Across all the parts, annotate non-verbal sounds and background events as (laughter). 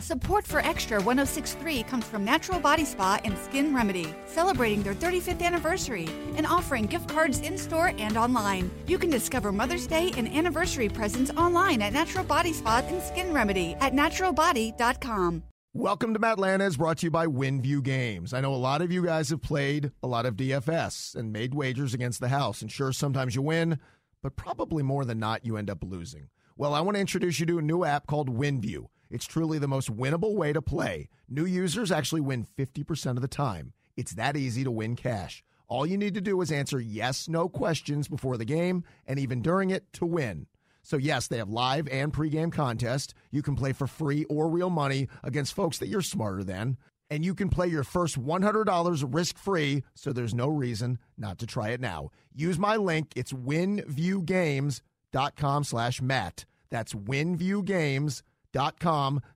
Support for Extra 1063 comes from Natural Body Spa and Skin Remedy, celebrating their 35th anniversary and offering gift cards in store and online. You can discover Mother's Day and anniversary presents online at Natural Body Spa and Skin Remedy at naturalbody.com. Welcome to Matlanta is brought to you by WinView Games. I know a lot of you guys have played a lot of DFS and made wagers against the house. And sure, sometimes you win, but probably more than not, you end up losing. Well, I want to introduce you to a new app called WinView. It's truly the most winnable way to play. New users actually win 50% of the time. It's that easy to win cash. All you need to do is answer yes, no questions before the game and even during it to win. So, yes, they have live and pregame contests. You can play for free or real money against folks that you're smarter than. And you can play your first $100 risk free, so there's no reason not to try it now. Use my link. It's winviewgames.com slash Matt. That's winviewgames.com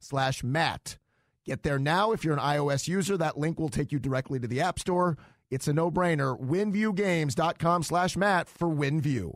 slash Matt. Get there now. If you're an iOS user, that link will take you directly to the App Store. It's a no brainer. Winviewgames.com slash Matt for WinView.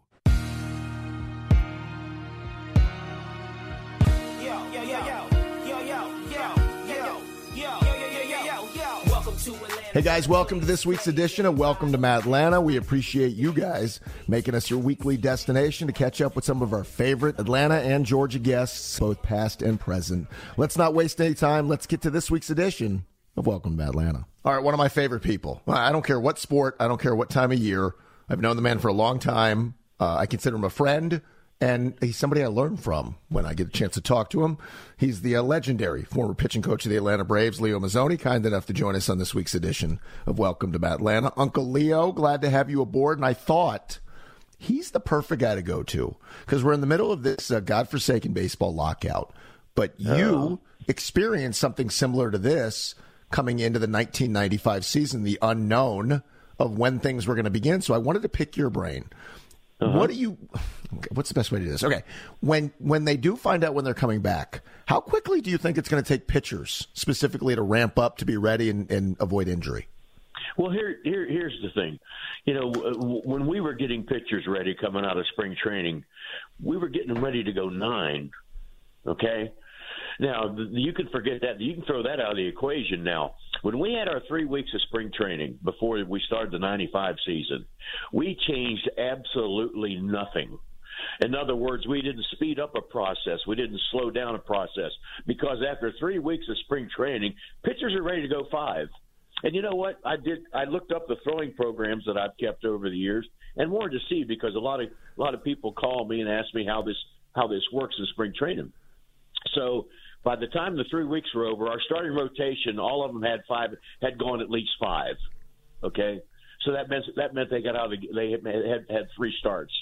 Hey guys, welcome to this week's edition of Welcome to Atlanta. We appreciate you guys making us your weekly destination to catch up with some of our favorite Atlanta and Georgia guests, both past and present. Let's not waste any time. Let's get to this week's edition of Welcome to Atlanta. All right, one of my favorite people. I don't care what sport, I don't care what time of year. I've known the man for a long time. Uh, I consider him a friend and he's somebody I learn from when I get a chance to talk to him. He's the uh, legendary former pitching coach of the Atlanta Braves, Leo Mazzone, kind enough to join us on this week's edition of Welcome to Atlanta. Uncle Leo, glad to have you aboard. And I thought he's the perfect guy to go to because we're in the middle of this uh, godforsaken baseball lockout. But you experienced something similar to this coming into the 1995 season, the unknown of when things were going to begin. So I wanted to pick your brain. Uh-huh. What do you? What's the best way to do this? Okay, when when they do find out when they're coming back, how quickly do you think it's going to take pitchers specifically to ramp up to be ready and, and avoid injury? Well, here, here, here's the thing. You know, when we were getting pitchers ready coming out of spring training, we were getting them ready to go nine. Okay, now, you can forget that. You can throw that out of the equation now. When we had our three weeks of spring training before we started the 95 season, we changed absolutely nothing. In other words, we didn't speed up a process. We didn't slow down a process because after three weeks of spring training, pitchers are ready to go five. And you know what? I did. I looked up the throwing programs that I've kept over the years and wanted to see because a lot of a lot of people call me and ask me how this how this works in spring training. So by the time the three weeks were over, our starting rotation, all of them had five, had gone at least five. Okay, so that meant that meant they got out of the, they had had three starts.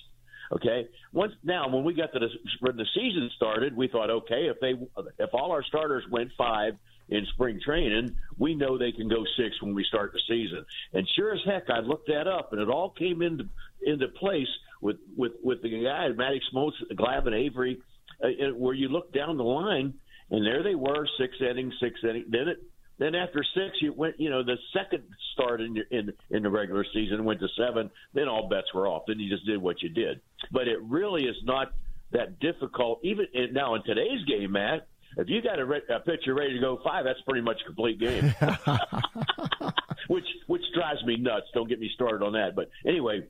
Okay, once now when we got the when the season started, we thought, okay, if they if all our starters went five in spring training, we know they can go six when we start the season. And sure as heck, I looked that up, and it all came into into place with with with the guy Matty Smoltz, Glavine Avery, uh, where you look down the line and there they were, six innings, six innings. Then it, then after six, you went. You know, the second start in in in the regular season went to seven. Then all bets were off. Then you just did what you did. But it really is not that difficult. Even in, now in today's game, Matt, if you got a, re- a pitcher ready to go five, that's pretty much a complete game. (laughs) which which drives me nuts. Don't get me started on that. But anyway,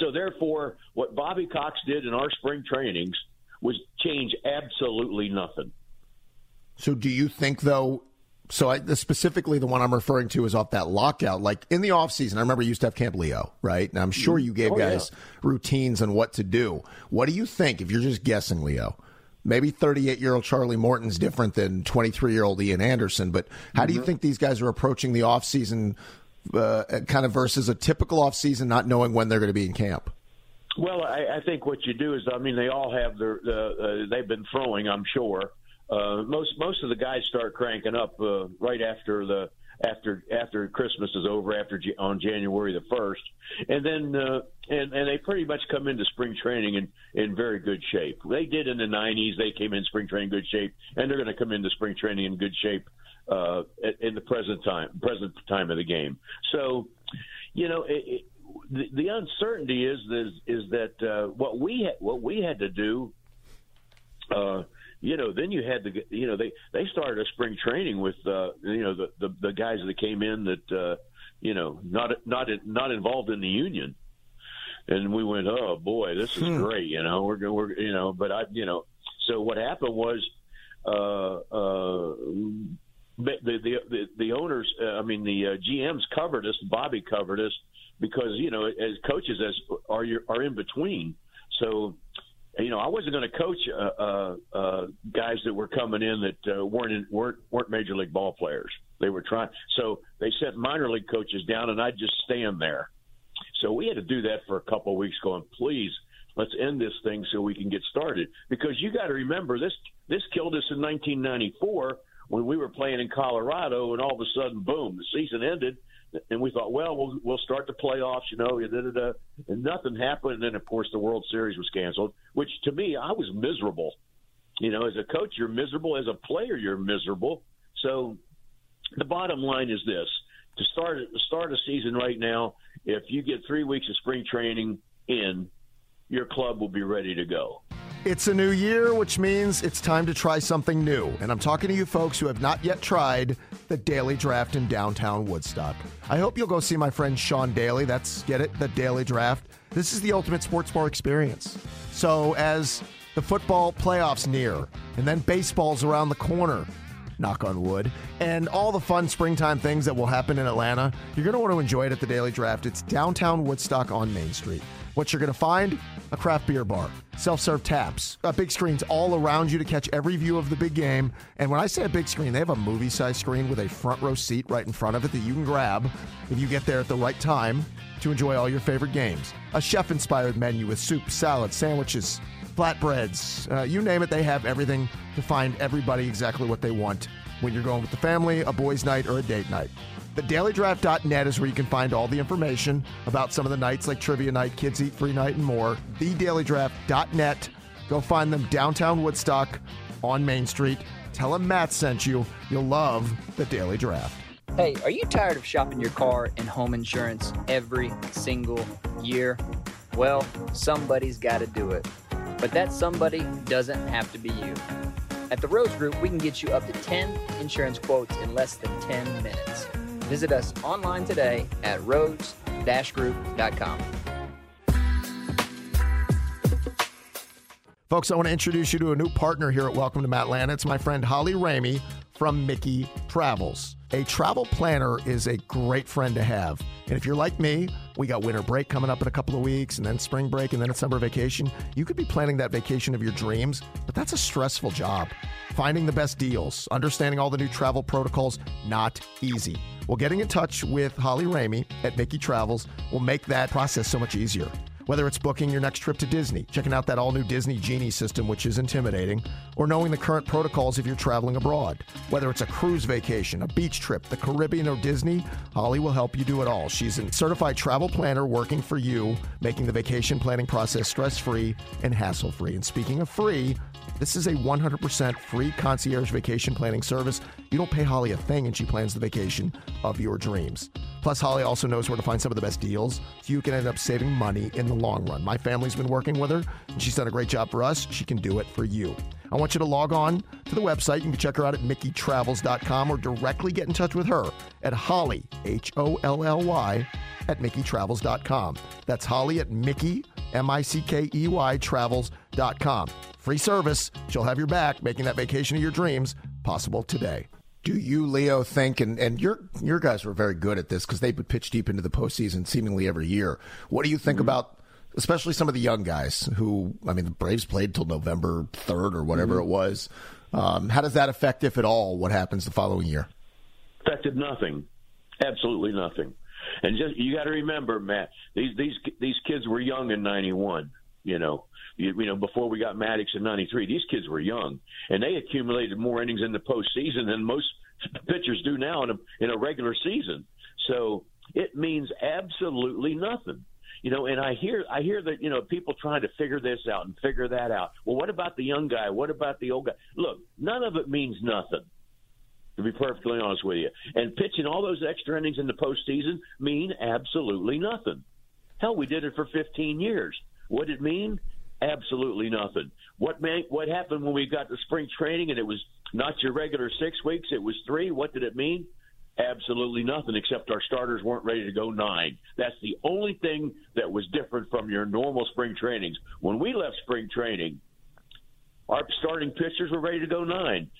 so therefore, what Bobby Cox did in our spring trainings was change absolutely nothing. So, do you think though? So, I, specifically, the one I'm referring to is off that lockout. Like in the off season, I remember you used to have Camp Leo, right? And I'm sure you gave oh, guys yeah. routines on what to do. What do you think, if you're just guessing, Leo? Maybe 38 year old Charlie Morton's different than 23 year old Ian Anderson, but how mm-hmm. do you mm-hmm. think these guys are approaching the offseason uh, kind of versus a typical off season, not knowing when they're going to be in camp? Well, I, I think what you do is, I mean, they all have their, uh, they've been throwing, I'm sure uh, most most of the guys start cranking up uh, right after the after after Christmas is over, after on January the first, and then uh, and and they pretty much come into spring training in in very good shape. They did in the '90s; they came in spring training good shape, and they're going to come into spring training in good shape uh, in the present time present time of the game. So, you know. It, it, the, the uncertainty is is, is that uh, what we ha- what we had to do uh, you know, then you had the, you know, they they started a spring training with, uh, you know, the, the the guys that came in that, uh, you know, not not not involved in the union, and we went, oh boy, this is hmm. great, you know, we're we're you know, but I, you know, so what happened was, uh, uh, the the the, the owners, uh, I mean, the uh, GMs covered us, Bobby covered us because you know, as coaches, as are you are in between, so you know, I wasn't going to coach uh, uh, uh, guys that were coming in that uh, weren't in, weren't weren't major league ball players. They were trying, so they sent minor league coaches down, and I'd just stand there. So we had to do that for a couple of weeks, going, please, let's end this thing so we can get started. Because you got to remember this this killed us in 1994 when we were playing in Colorado, and all of a sudden, boom, the season ended and we thought, well, we'll we'll start the playoffs, you know, and nothing happened. And then, of course, the World Series was canceled, which to me, I was miserable. You know, as a coach, you're miserable. As a player, you're miserable. So, the bottom line is this: to start start a season right now, if you get three weeks of spring training in, your club will be ready to go. It's a new year, which means it's time to try something new. And I'm talking to you folks who have not yet tried the Daily Draft in downtown Woodstock. I hope you'll go see my friend Sean Daly. That's, get it, the Daily Draft. This is the ultimate sports bar experience. So, as the football playoffs near, and then baseball's around the corner, knock on wood, and all the fun springtime things that will happen in Atlanta, you're going to want to enjoy it at the Daily Draft. It's downtown Woodstock on Main Street. What you're going to find a craft beer bar, self serve taps, uh, big screens all around you to catch every view of the big game. And when I say a big screen, they have a movie size screen with a front row seat right in front of it that you can grab if you get there at the right time to enjoy all your favorite games. A chef inspired menu with soup, salad, sandwiches, flatbreads, uh, you name it, they have everything to find everybody exactly what they want when you're going with the family, a boys' night, or a date night. TheDailyDraft.net is where you can find all the information about some of the nights like Trivia Night, Kids Eat Free Night, and more. The TheDailyDraft.net. Go find them downtown Woodstock on Main Street. Tell them Matt sent you. You'll love the Daily Draft. Hey, are you tired of shopping your car and home insurance every single year? Well, somebody's got to do it. But that somebody doesn't have to be you. At the Rose Group, we can get you up to 10 insurance quotes in less than 10 minutes. Visit us online today at rose-group.com. Folks, I want to introduce you to a new partner here at Welcome to Matlanta. It's my friend Holly Ramey from Mickey Travels. A travel planner is a great friend to have. And if you're like me, we got winter break coming up in a couple of weeks, and then spring break, and then a summer vacation. You could be planning that vacation of your dreams, but that's a stressful job. Finding the best deals, understanding all the new travel protocols, not easy. Well, getting in touch with Holly Ramey at Mickey Travels will make that process so much easier. Whether it's booking your next trip to Disney, checking out that all new Disney Genie system, which is intimidating, or knowing the current protocols if you're traveling abroad. Whether it's a cruise vacation, a beach trip, the Caribbean, or Disney, Holly will help you do it all. She's a certified travel planner working for you, making the vacation planning process stress free and hassle free. And speaking of free, this is a 100% free concierge vacation planning service. You don't pay Holly a thing, and she plans the vacation of your dreams. Plus, Holly also knows where to find some of the best deals, so you can end up saving money in the long run. My family's been working with her, and she's done a great job for us. She can do it for you. I want you to log on to the website. You can check her out at MickeyTravels.com or directly get in touch with her at Holly, H O L L Y, at MickeyTravels.com. That's Holly at Mickey, M I C K E Y, travels.com. Free service. She'll have your back, making that vacation of your dreams possible today. Do you, Leo, think and, and your your guys were very good at this because they would pitch deep into the postseason seemingly every year. What do you think mm-hmm. about especially some of the young guys who I mean the Braves played till November third or whatever mm-hmm. it was. Um, how does that affect, if at all, what happens the following year? Affected nothing, absolutely nothing. And just you got to remember, Matt, these these these kids were young in '91. You know, you, you know before we got Maddux in '93, these kids were young, and they accumulated more innings in the postseason than most pitchers do now in a in a regular season. So it means absolutely nothing you know, and I hear I hear that you know people trying to figure this out and figure that out. Well, what about the young guy? What about the old guy? Look, none of it means nothing. To be perfectly honest with you, and pitching all those extra innings in the postseason mean absolutely nothing. Hell, we did it for 15 years. What did it mean? Absolutely nothing. What man, what happened when we got to spring training and it was not your regular six weeks? It was three. What did it mean? Absolutely nothing, except our starters weren't ready to go nine. That's the only thing that was different from your normal spring trainings. When we left spring training, our starting pitchers were ready to go nine.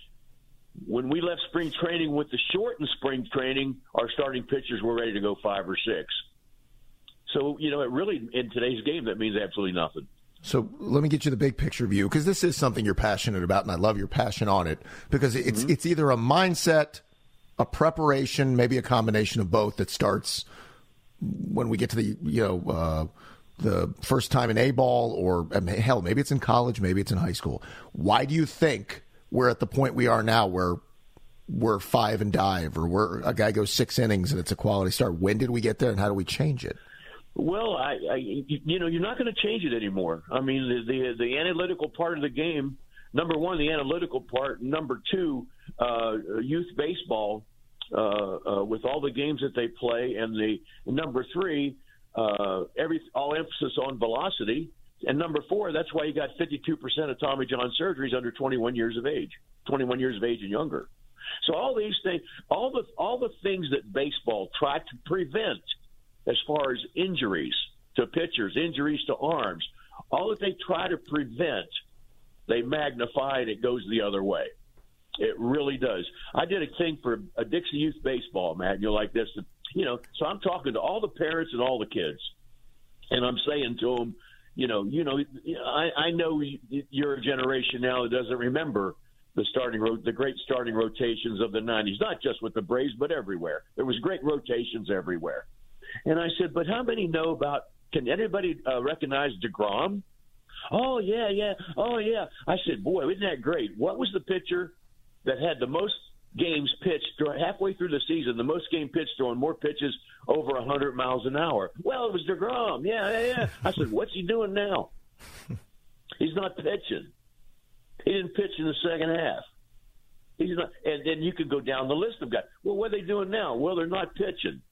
When we left spring training with the shortened spring training, our starting pitchers were ready to go five or six. So, you know, it really, in today's game, that means absolutely nothing. So let me get you the big picture view because this is something you're passionate about, and I love your passion on it because it's mm-hmm. it's either a mindset, a preparation, maybe a combination of both that starts when we get to the you know uh, the first time in a ball or hell maybe it's in college, maybe it's in high school. Why do you think we're at the point we are now where we're five and dive or where a guy goes six innings and it's a quality start? When did we get there, and how do we change it? Well, I, I you know, you're not going to change it anymore. I mean, the, the the analytical part of the game. Number one, the analytical part. Number two, uh, youth baseball uh, uh, with all the games that they play, and the number three, uh, every all emphasis on velocity. And number four, that's why you got 52% of Tommy John surgeries under 21 years of age, 21 years of age and younger. So all these things, all the all the things that baseball tried to prevent as far as injuries to pitchers, injuries to arms, all that they try to prevent, they magnify and it goes the other way. It really does. I did a thing for a Dixie Youth Baseball, Matt, and you're like this. You know, so I'm talking to all the parents and all the kids, and I'm saying to them, you know, you know, I, I know you're a generation now that doesn't remember the starting the great starting rotations of the 90s, not just with the Braves, but everywhere. There was great rotations everywhere. And I said, but how many know about? Can anybody uh, recognize Degrom? Oh yeah, yeah. Oh yeah. I said, boy, isn't that great? What was the pitcher that had the most games pitched halfway through the season? The most game pitched throwing more pitches over a 100 miles an hour. Well, it was Degrom. Yeah, yeah, yeah. I said, what's he doing now? (laughs) He's not pitching. He didn't pitch in the second half. He's not, and then you could go down the list of guys. Well, what are they doing now? Well, they're not pitching.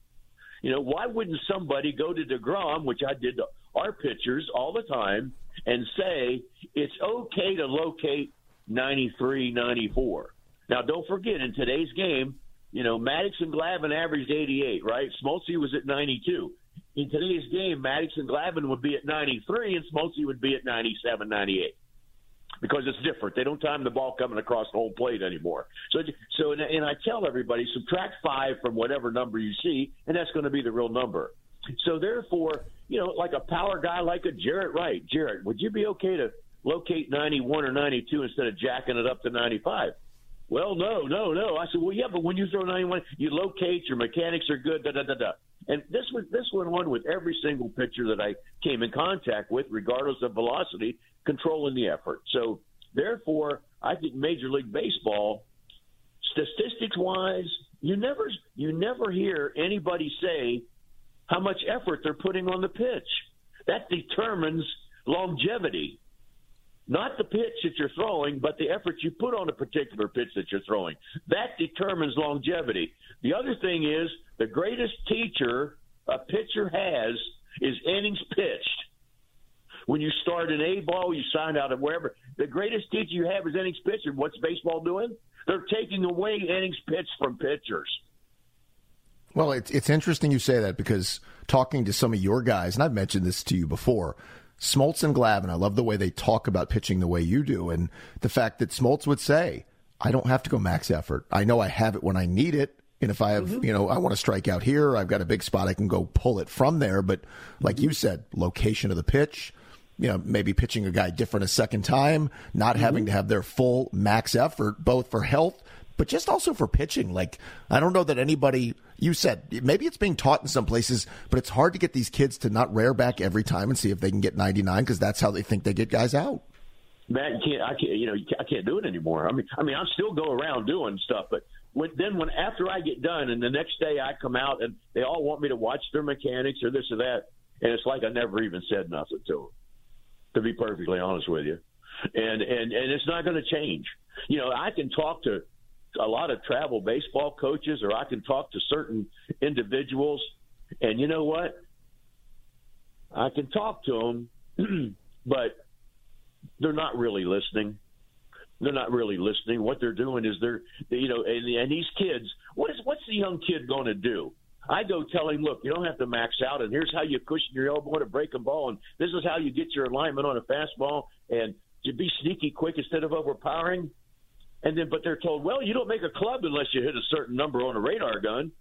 You know, why wouldn't somebody go to DeGrom, which I did to our pitchers all the time, and say it's okay to locate 93, 94? Now, don't forget, in today's game, you know, Maddux and Glavine averaged 88, right? Smoltz was at 92. In today's game, Maddux and Glavine would be at 93, and Smoltz would be at 97, 98 because it's different. They don't time the ball coming across the whole plate anymore. So, so and, I tell everybody subtract five from whatever number you see, and that's going to be the real number. So therefore, you know, like a power guy like a Jaret Wright, Jaret, would you be okay to locate 91 or 92 instead of jacking it up to 95? Well, no, no, no. I said, well, yeah, but when you throw 91, you locate, your mechanics are good, da da da da. And this was this went on with every single pitcher that I came in contact with, regardless of velocity, controlling the effort. So therefore, I think Major League Baseball, statistics wise, you never you never hear anybody say how much effort they're putting on the pitch. That determines longevity. Not the pitch that you're throwing, but the effort you put on a particular pitch that you're throwing. That determines longevity. The other thing is the greatest teacher a pitcher has is innings pitched when you start an A ball, you sign out of wherever. The greatest teacher you have is innings pitcher. What's baseball doing? They're taking away innings pitched from pitchers. Well, it's it's interesting you say that because talking to some of your guys, and I've mentioned this to you before, Smoltz and Glavine, I love the way they talk about pitching the way you do, and the fact that Smoltz would say, "I don't have to go max effort. I know I have it when I need it, and if I have, mm-hmm. you know, I want to strike out here, I've got a big spot, I can go pull it from there. But like you said, location of the pitch, you know, maybe pitching a guy different a second time, not mm-hmm. having to have their full max effort, both for health, but just also for pitching. Like, I don't know that anybody, you said, maybe it's being taught in some places, but it's hard to get these kids to not rear back every time and see if they can get 99 because that's how they think they get guys out. Matt, you can't, I can't, you know, I can't do it anymore. I mean, I mean, I still go around doing stuff, but when, then when after I get done and the next day I come out and they all want me to watch their mechanics or this or that, and it's like I never even said nothing to them to be perfectly honest with you. And and and it's not going to change. You know, I can talk to a lot of travel baseball coaches, or I can talk to certain individuals, and you know what? I can talk to them, (clears throat) but they're not really listening. They're not really listening. What they're doing is they're, you know, and, and these kids. What is what's the young kid going to do? I go tell him, look, you don't have to max out, and here's how you cushion your elbow to break a ball, and this is how you get your alignment on a fastball, and to be sneaky quick instead of overpowering. And then, but they're told, well, you don't make a club unless you hit a certain number on a radar gun.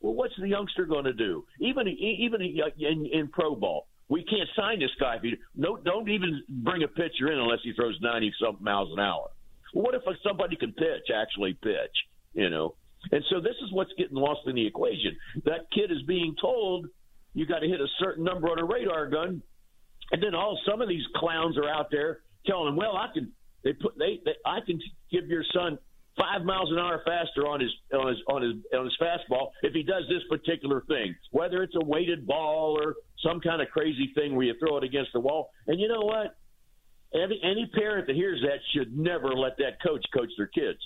Well, what's the youngster going to do? Even even uh, in, in pro ball, we can't sign this guy if he no don't even bring a pitcher in unless he throws ninety something miles an hour. Well, what if somebody can pitch actually pitch? You know, and so this is what's getting lost in the equation. That kid is being told you got to hit a certain number on a radar gun, and then all some of these clowns are out there telling him, well, I can they put they, they I can give your son five miles an hour faster on his on his on his on his fastball if he does this particular thing, whether it's a weighted ball or some kind of crazy thing where you throw it against the wall. And you know what? Any any parent that hears that should never let that coach coach their kids.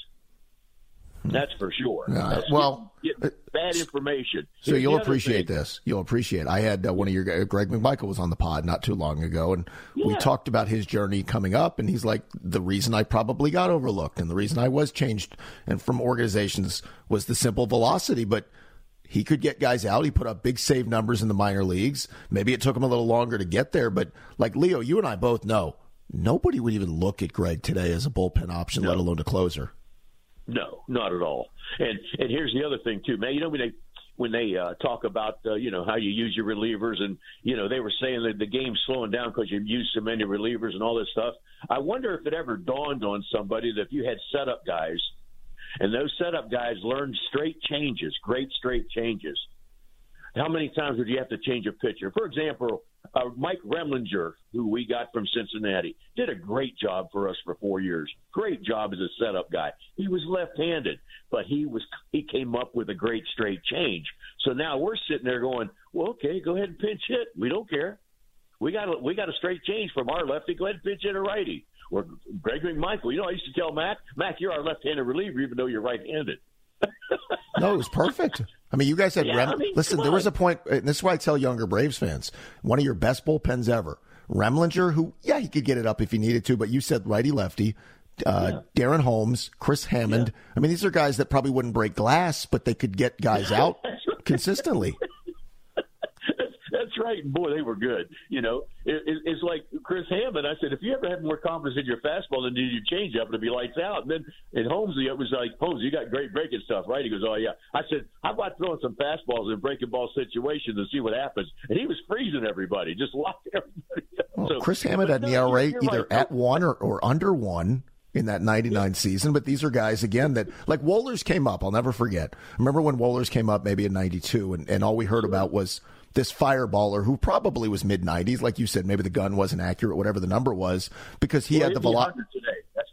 That's for sure. Uh, well, get, get bad information. So Here's you'll appreciate thing. this. You'll appreciate. I had uh, one of your uh, Greg McMichael was on the pod not too long ago, and yeah. we talked about his journey coming up. And he's like, the reason I probably got overlooked, and the reason I was changed, and from organizations was the simple velocity, but. He could get guys out. He put up big save numbers in the minor leagues. Maybe it took him a little longer to get there, but like Leo, you and I both know nobody would even look at Greg today as a bullpen option, no. let alone a closer. No, not at all. And and here's the other thing too, man. You know when they when they uh, talk about uh, you know how you use your relievers and you know they were saying that the game's slowing down because you use so many relievers and all this stuff. I wonder if it ever dawned on somebody that if you had setup guys and those setup guys learned straight changes, great straight changes. How many times would you have to change a pitcher? For example, uh, Mike Remlinger, who we got from Cincinnati, did a great job for us for four years. Great job as a setup guy. He was left-handed, but he was he came up with a great straight change. So now we're sitting there going, "Well, okay, go ahead and pinch hit. We don't care. We got a, we got a straight change from our lefty. Go ahead and pinch hit a righty." Or Greg McMichael, you know, I used to tell Mac, Mac, you're our left-handed reliever, even though you're right-handed. no, it was perfect. (laughs) I mean, you guys had yeah, Rem- I mean, listen. There was a point, and this is why I tell younger Braves fans: one of your best bullpens ever, Remlinger, who yeah, he could get it up if he needed to, but you said righty lefty. Uh, yeah. Darren Holmes, Chris Hammond. Yeah. I mean, these are guys that probably wouldn't break glass, but they could get guys (laughs) out consistently right. And boy, they were good. You know, it, it, it's like Chris Hammond. I said, if you ever had more confidence in your fastball than you change up, it'd be lights out. And then in Holmes, it was like, Holmes, you got great breaking stuff, right? He goes, oh yeah. I said, how about throwing some fastballs in breaking ball situations and see what happens? And he was freezing everybody, just (laughs) locking everybody. Up. Well, so, Chris Hammond had an ERA either right. at one or, or under one in that 99 season. But these are guys, again, that like Wohlers came up. I'll never forget. Remember when Wohlers came up maybe in 92 and, and all we heard about was this fireballer who probably was mid 90s. Like you said, maybe the gun wasn't accurate, whatever the number was, because he well, had the velocity.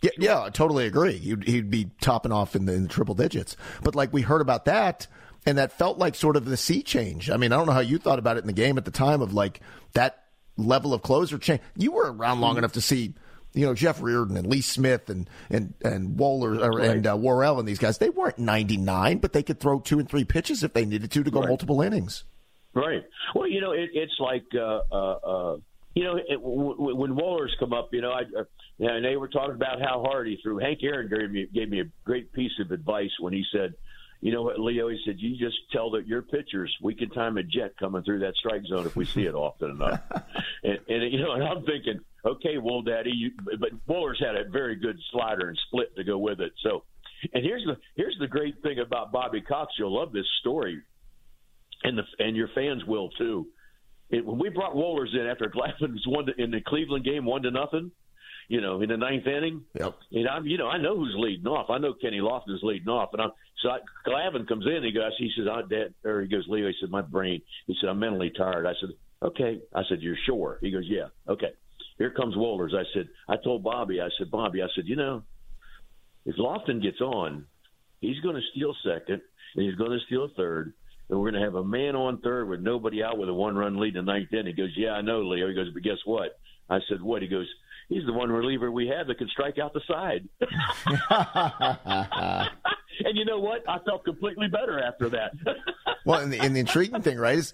Yeah, sure. yeah, I totally agree. He'd, he'd be topping off in the, in the triple digits. But like we heard about that, and that felt like sort of the sea change. I mean, I don't know how you thought about it in the game at the time of like that level of closer change. You were around long enough to see you know Jeff Reardon and Lee Smith and and and Wohler or, right. and uh, Worrell and these guys. They weren't 99, but they could throw two and three pitches if they needed to to go right. multiple innings. Right. Well, you know, it, it's like, uh, uh, uh, you know, it, w- w- when Wohlers come up, you know, I, uh, and they were talking about how hard he threw. Hank Aaron gave me, gave me a great piece of advice when he said, you know what, Leo? He said, you just tell that your pitchers, we can time a jet coming through that strike zone if we see it often enough. (laughs) and, and, you know, and I'm thinking, okay, Wool Daddy, you, but Wohlers had a very good slider and split to go with it. So, and here's the here's the great thing about Bobby Cox. You'll love this story and the and your fans will too. It, when we brought Wohlers in after Glavine was one to, in the Cleveland game, one to nothing, you know, in the ninth inning. Yep. And I'm, you know, I know who's leading off. I know Kenny Lofton's leading off, and I'm so I, Glavine comes in. He goes, he says, "I'm dead," or he goes, "Leo," he said, "My brain." He said, "I'm mentally tired." I said, "Okay." I said, "You're sure?" He goes, "Yeah." Okay. Here comes Wohlers. I said, I told Bobby, I said, Bobby, I said, you know, if Lofton gets on, he's going to steal second, and he's going to steal third, and we're going to have a man on third with nobody out with a one run lead in the ninth inning. He goes, Yeah, I know, Leo. He goes, But guess what? I said, What? He goes, He's the one reliever we have that can strike out the side. (laughs) and you know what? I felt completely better after that. (laughs) well, and the, and the intriguing thing, right, is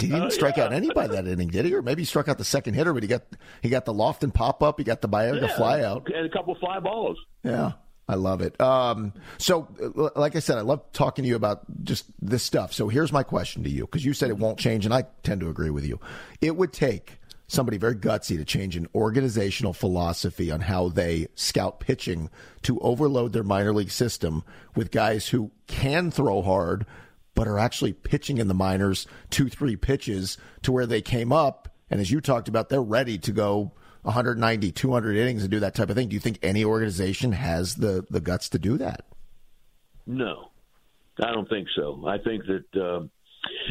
he didn't uh, strike yeah. out anybody that inning, did he? Or maybe he struck out the second hitter, but he got he got the Lofton pop up, he got the Baerga yeah, fly out, and a couple fly balls. Yeah. I love it. Um, so, like I said, I love talking to you about just this stuff. So, here's my question to you because you said it won't change, and I tend to agree with you. It would take somebody very gutsy to change an organizational philosophy on how they scout pitching to overload their minor league system with guys who can throw hard but are actually pitching in the minors two, three pitches to where they came up. And as you talked about, they're ready to go 190, 200 innings and do that type of thing. Do you think any organization has the, the guts to do that? No, I don't think so. I think that uh,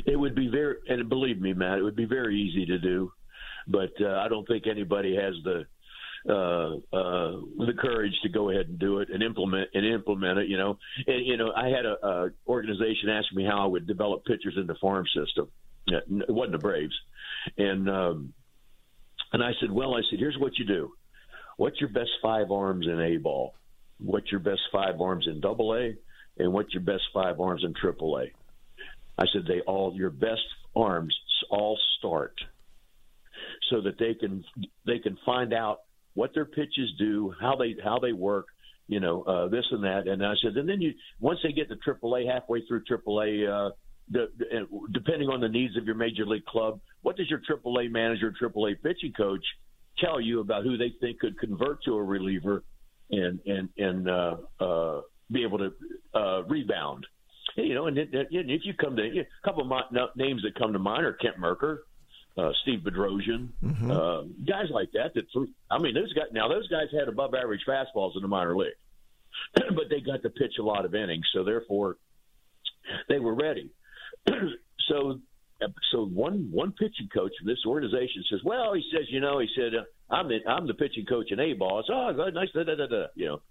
it would be very, and believe me, Matt, it would be very easy to do, but uh, I don't think anybody has the uh, uh, the courage to go ahead and do it and implement and implement it. You know, and you know, I had a, a organization ask me how I would develop pitchers in the farm system. It wasn't the Braves, and um, and I said, well, I said, here's what you do. What's your best five arms in A ball? What's your best five arms in Double A? And what's your best five arms in Triple A? I said they all your best arms all start so that they can they can find out what their pitches do, how they how they work, you know, uh, this and that. And I said, and then you once they get to AAA, halfway through AAA, uh, the, the, depending on the needs of your major league club, what does your AAA manager, AAA pitching coach tell you about who they think could convert to a reliever and and and uh, uh, be able to uh, rebound? You know, and, and if you come to a couple of my, names that come to mind are Kent Mercker, uh, Steve Bedrosian, mm-hmm. uh, guys like that. That threw, I mean, those guys. Now those guys had above average fastballs in the minor league, (clears throat) but they got to pitch a lot of innings, so therefore they were ready. (clears throat) so, so one one pitching coach from this organization says, "Well, he says, you know, he said, uh, I'm the I'm the pitching coach in A ball. It's oh, nice, da, da, da, da, you know."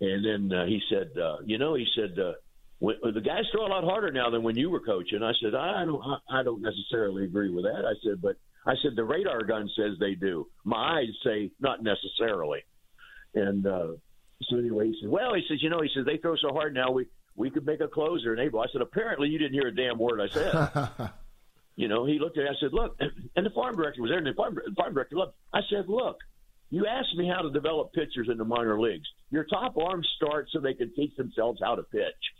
And then uh, he said, uh, "You know," he said. Uh, when, the guys throw a lot harder now than when you were coaching. I said, I don't, I don't necessarily agree with that. I said, but I said the radar gun says they do. My eyes say not necessarily. And uh, so anyway, he said, well, he says, you know, he says they throw so hard now we we could make a closer. And Abel, I said, apparently you didn't hear a damn word I said. (laughs) you know, he looked at. it. I said, look, (clears throat) and the farm director was there. And the farm, the farm director looked. I said, look, you asked me how to develop pitchers in the minor leagues. Your top arms start so they can teach themselves how to pitch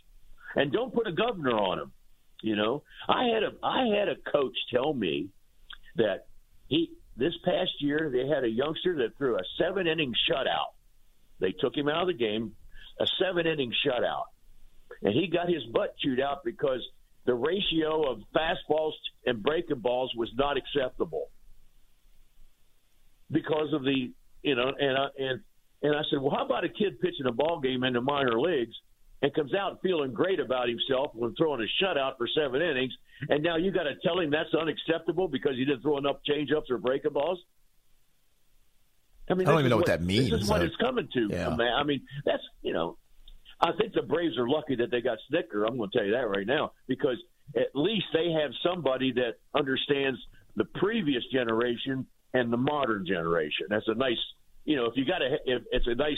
and don't put a governor on them. You know, I had a I had a coach tell me that he this past year they had a youngster that threw a seven inning shutout. They took him out of the game, a seven inning shutout, and he got his butt chewed out because the ratio of fastballs and breaking balls was not acceptable because of the you know and I, and and I said, well, how about a kid pitching a ball game in the minor leagues and comes out feeling great about himself when throwing a shutout for seven innings, and now you got to tell him that's unacceptable because he didn't throw enough changeups or breaking balls. I mean, I don't even know what, what, that means. This is what it's coming to. Yeah. I mean, that's you know, I think the Braves are lucky that they got Snitker. I'm going to tell you that right now because at least they have somebody that understands the previous generation and the modern generation. That's a nice, you know, if you got a, it's a nice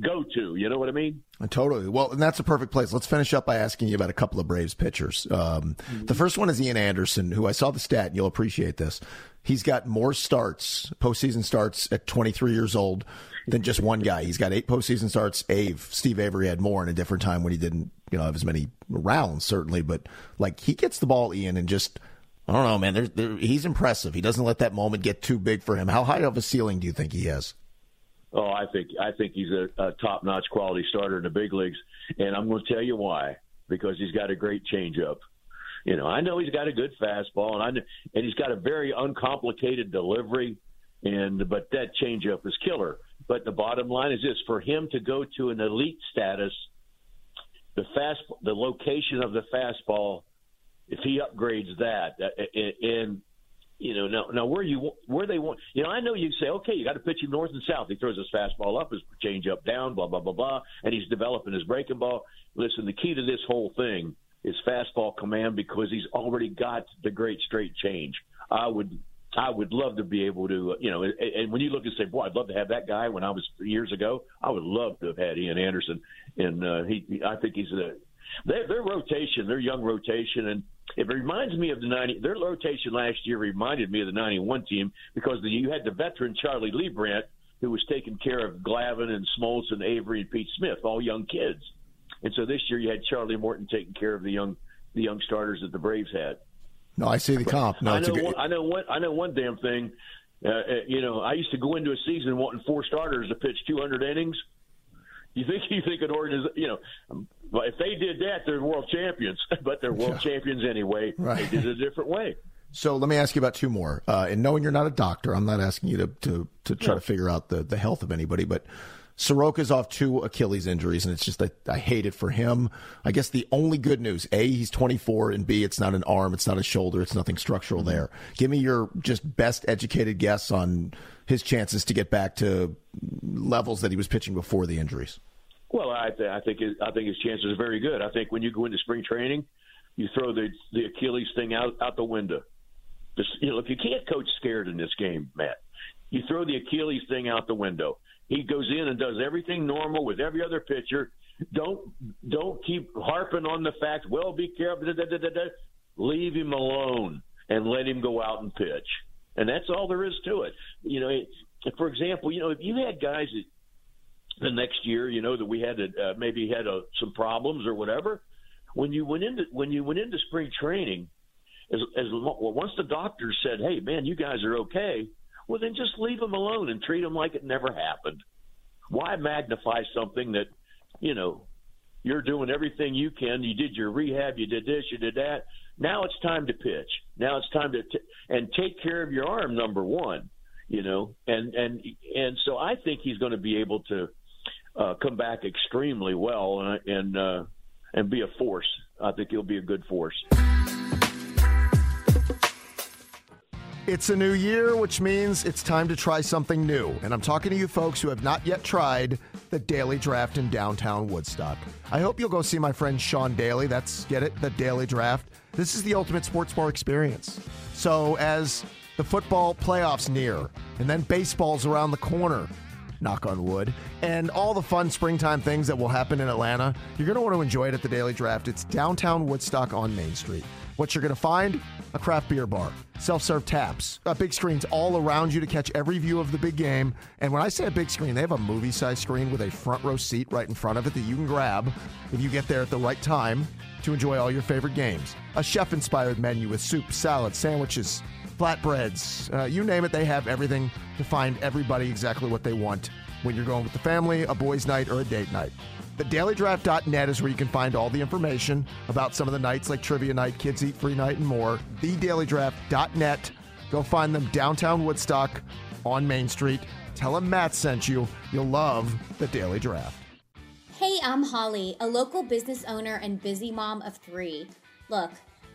go to. You know what I mean? Totally. Well, and that's a perfect place. Let's finish up by asking you about a couple of Braves pitchers. Um, mm-hmm. The first one is Ian Anderson, who I saw the stat, and you'll appreciate this. He's got more starts, postseason starts at 23 years old than just one guy. He's got eight postseason starts. Ave, Steve Avery had more in a different time when he didn't, you know, have as many rounds, certainly. But like he gets the ball, Ian, and just I don't know, man. There, he's impressive. He doesn't let that moment get too big for him. How high of a ceiling do you think he has? Oh, I think I think he's a, a top-notch quality starter in the big leagues, and I'm going to tell you why. Because he's got a great changeup. You know, I know he's got a good fastball, and I and he's got a very uncomplicated delivery, and but that changeup is killer. But the bottom line is this: for him to go to an elite status, the fast, the location of the fastball, if he upgrades that, uh, and you know, now, now where you where they want, you know, I know you say, okay, you got to pitch him north and south. He throws his fastball up, his change up down, blah blah blah blah, and he's developing his breaking ball. Listen, the key to this whole thing is fastball command because he's already got the great straight change. I would I would love to be able to, you know, and, and when you look and say, boy, I'd love to have that guy when I was years ago. I would love to have had Ian Anderson, and uh, he, I think he's a their, their rotation, their young rotation, and It reminds me of the 90. Their rotation last year reminded me of the 91 team because the, you had the veteran Charlie Leibrandt who was taking care of Glavine and Smoltz and Avery and Pete Smith, all young kids. And so this year you had Charlie Morton taking care of the young the young starters that the Braves had. No, I see the comp. No, I know, good... one, I know one. I know one damn thing. Uh, uh, you know, I used to go into a season wanting four starters to pitch 200 innings. You think (laughs) you think an organization, you know, if they did that, they're world champions. (laughs) but they're world yeah. champions anyway. Right. They did it a different way. So let me ask you about two more. Uh, and knowing you're not a doctor, I'm not asking you to to, to try yeah. to figure out the, the health of anybody, but Soroka's off two Achilles injuries, and it's just I, I hate it for him. I guess the only good news: a, he's 24, and b, it's not an arm, it's not a shoulder, it's nothing structural there. Mm-hmm. Give me your just best educated guess on his chances to get back to levels that he was pitching before the injuries. Well, I, th- I think his, I think his chances are very good. I think when you go into spring training, you throw the the Achilles thing out out the window. Just, you know, if you can't coach scared in this game, Matt, you throw the Achilles thing out the window. He goes in and does everything normal with every other pitcher. Don't don't keep harping on the fact. Well, be careful. Da, da, da, Leave him alone and let him go out and pitch. And that's all there is to it. You know, it, for example, you know, if you had guys that the next year, you know, that we had to, uh, maybe had a, some problems or whatever, when you went into when you went into spring training, as, as well, once the doctors said, "Hey, man, you guys are okay," well, then just leave them alone and treat them like it never happened. Why magnify something that, you know, you're doing everything you can. You did your rehab, you did this, you did that. Now it's time to pitch. Now it's time to t- and take care of your arm. Number one, you know, and and and so I think he's going to be able to uh, come back extremely well and and, uh, and be a force. I think he'll be a good force. It's a new year, which means it's time to try something new. And I'm talking to you folks who have not yet tried the Daily Draft in downtown Woodstock. I hope you'll go see my friend Sean Daly. That's, get it, the Daily Draft. This is the ultimate sports bar experience. So, as the football playoffs near, and then baseball's around the corner, knock on wood, and all the fun springtime things that will happen in Atlanta, you're going to want to enjoy it at the Daily Draft. It's downtown Woodstock on Main Street. What you're going to find? A craft beer bar, self serve taps, uh, big screens all around you to catch every view of the big game. And when I say a big screen, they have a movie size screen with a front row seat right in front of it that you can grab if you get there at the right time to enjoy all your favorite games. A chef inspired menu with soup, salad, sandwiches, flatbreads, uh, you name it, they have everything to find everybody exactly what they want when you're going with the family, a boys' night, or a date night. TheDailyDraft.net is where you can find all the information about some of the nights like Trivia Night, Kids Eat Free Night, and more. TheDailyDraft.net. Go find them downtown Woodstock on Main Street. Tell them Matt sent you. You'll love the Daily Draft. Hey, I'm Holly, a local business owner and busy mom of three. Look,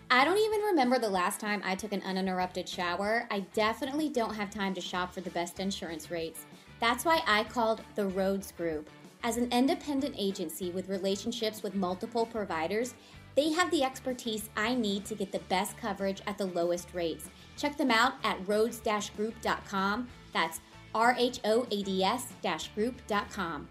I don't even remember the last time I took an uninterrupted shower. I definitely don't have time to shop for the best insurance rates. That's why I called the Rhoads Group. As an independent agency with relationships with multiple providers, they have the expertise I need to get the best coverage at the lowest rates. Check them out at roads group.com. That's R-H-O-A-D-S group.com.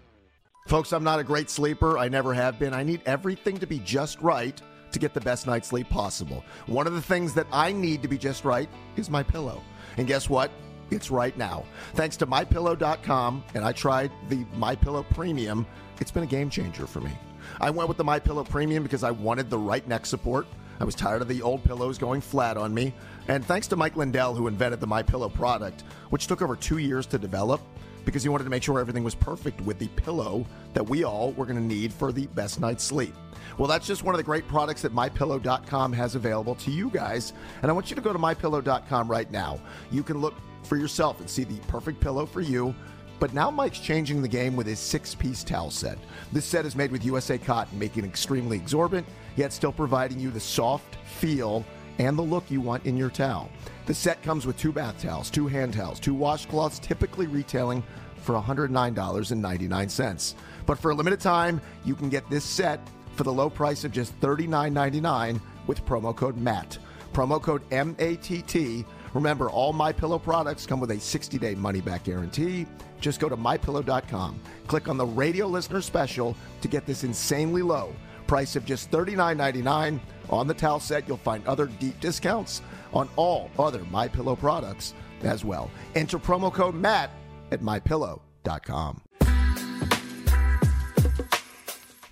Folks, I'm not a great sleeper. I never have been. I need everything to be just right to get the best night's sleep possible. One of the things that I need to be just right is my pillow. And guess what? It's right now. Thanks to mypillow.com, and I tried the MyPillow Premium. It's been a game changer for me. I went with the MyPillow Premium because I wanted the right neck support. I was tired of the old pillows going flat on me. And thanks to Mike Lindell, who invented the MyPillow product, which took over two years to develop, because he wanted to make sure everything was perfect with the pillow that we all were going to need for the best night's sleep. Well, that's just one of the great products that mypillow.com has available to you guys. And I want you to go to mypillow.com right now. You can look for yourself and see the perfect pillow for you. But now Mike's changing the game with his six piece towel set. This set is made with USA cotton, making it extremely exorbitant, yet still providing you the soft feel and the look you want in your towel. The set comes with two bath towels, two hand towels, two washcloths, typically retailing for $109.99. But for a limited time, you can get this set for the low price of just $39.99 with promo code MATT. Promo code M-A-T-T Remember, all My Pillow products come with a 60-day money-back guarantee. Just go to mypillow.com. Click on the radio listener special to get this insanely low price of just $39.99. On the towel set, you'll find other deep discounts on all other My Pillow products as well. Enter promo code Matt at mypillow.com.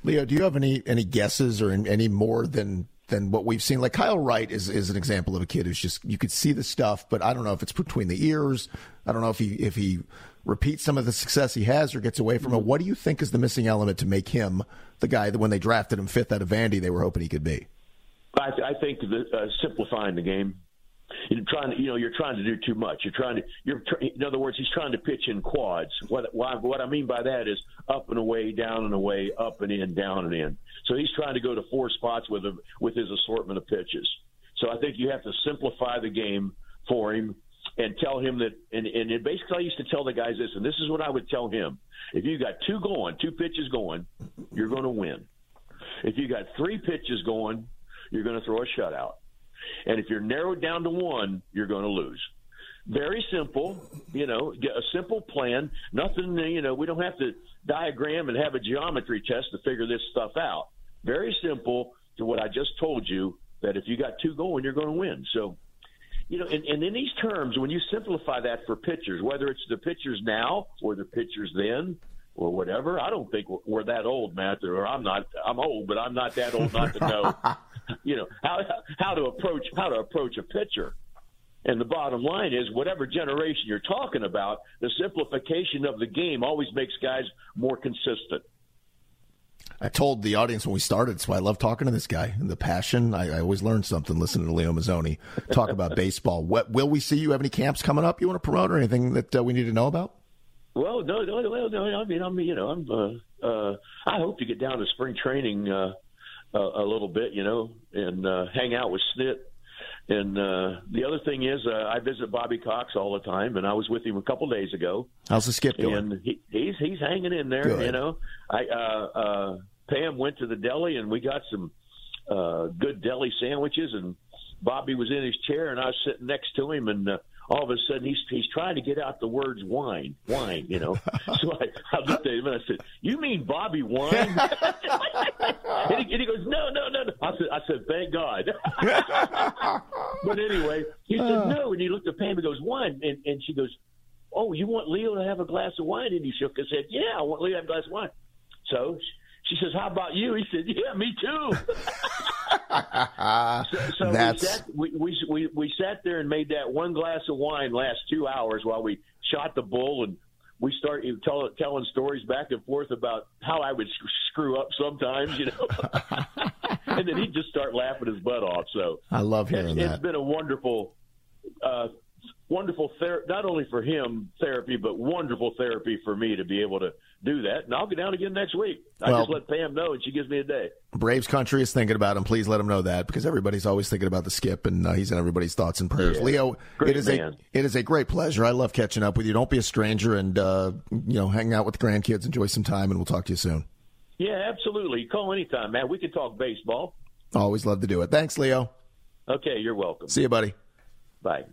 Leo, do you have any any guesses or any more than than what we've seen? Like Kyle Wright is is an example of a kid who's just you could see the stuff, but I don't know if it's between the ears. I don't know if he if he repeats some of the success he has or gets away from it. What do you think is the missing element to make him the guy that when they drafted him fifth out of Vandy, they were hoping he could be? I, I think the, uh, simplifying the game. You're trying to, you know, you're trying to do too much. You're trying to, you're, in other words, he's trying to pitch in quads. What, what I mean by that is up and away, down and away, up and in, down and in. So he's trying to go to four spots with a, with his assortment of pitches. So I think you have to simplify the game for him and tell him that. And, and basically, I used to tell the guys this, and this is what I would tell him: if you got two going, two pitches going, you're going to win. If you got three pitches going, you're going to throw a shutout. And if you're narrowed down to one, you're going to lose. Very simple, you know, a simple plan. Nothing, you know, we don't have to diagram and have a geometry test to figure this stuff out. Very simple to what I just told you that if you got two going, you're going to win. So, you know, and, and in these terms, when you simplify that for pitchers, whether it's the pitchers now or the pitchers then, or whatever. I don't think we're that old, Matt. Or I'm not. I'm old, but I'm not that old not to know (laughs) (laughs) you know how how to approach how to approach a pitcher. And the bottom line is, whatever generation you're talking about, the simplification of the game always makes guys more consistent. I told the audience when we started, so I love talking to this guy and the passion. I, I always learn something listening to Leo Mazzone talk about (laughs) baseball. What will we see? You have any camps coming up you want to promote or anything that uh, we need to know about? Well, no, no, no, no. I mean, I mean, you know, I'm. Uh, uh, I hope to get down to spring training uh, a, a little bit, you know, and uh, hang out with Snit. And uh, the other thing is, uh, I visit Bobby Cox all the time, and I was with him a couple days ago. How's the skip going? And he, he's he's hanging in there. Good. You know, I uh, uh, Pam went to the deli, and we got some uh, good deli sandwiches, and Bobby was in his chair, and I was sitting next to him, and uh, all of a sudden he's he's trying to get out the words wine, wine, you know. (laughs) so I, I looked at him and I said, "You mean Bobby Wine?" (laughs) and, he, and he goes, "No, no, no, no." I said, "I said, thank God." (laughs) but anyway, he said uh. no, and he looked at Pam and goes, "Wine," and and she goes, "Oh, you want Leo to have a glass of wine?" And he shook his head, "Yeah, I want Leo to have a glass of wine." So she says, "How about you?" He said, "Yeah, me too." (laughs) so, so That's... we, sat, we, we, we, we sat there and made that one glass of wine last two hours while we shot the bull and we start tell, telling stories back and forth about how I would screw up sometimes, you know. (laughs) and then he'd just start laughing his butt off. So I love hearing it's, that. It's been a wonderful uh, wonderful ther- not only for him therapy, but wonderful therapy for me to be able to do that. And I'll go down again next week. I well, just let Pam know, and she gives me a day. Braves country is thinking about him. Please let him know that because everybody's always thinking about the skip, and uh, he's in everybody's thoughts and prayers. Yeah. Leo, Great it is man. a it is a great pleasure. I love catching up with you. Don't be a stranger, and uh, you know, hang out with the grandkids, enjoy some time, and we'll talk to you soon. Yeah, absolutely. Call anytime, man. We can talk baseball. Always love to do it. Thanks, Leo. Okay, you're welcome. See you, buddy. Bye.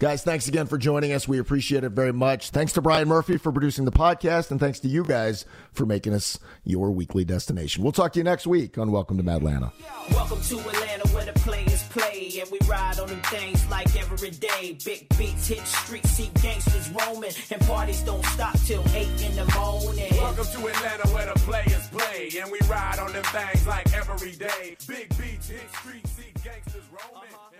Guys, thanks again for joining us. We appreciate it very much. Thanks to Brian Murphy for producing the podcast, and thanks to you guys for making us your weekly destination. We'll talk to you next week on Welcome to Atlanta. Welcome to Atlanta where the players play, and we ride on them things like every day. Big beats hit streets, see gangsters roaming, and parties don't stop till 8 in the morning. Welcome to Atlanta where the players play, and we ride on them things like every day. Big beats hit streets, see gangsters roaming. Uh-huh.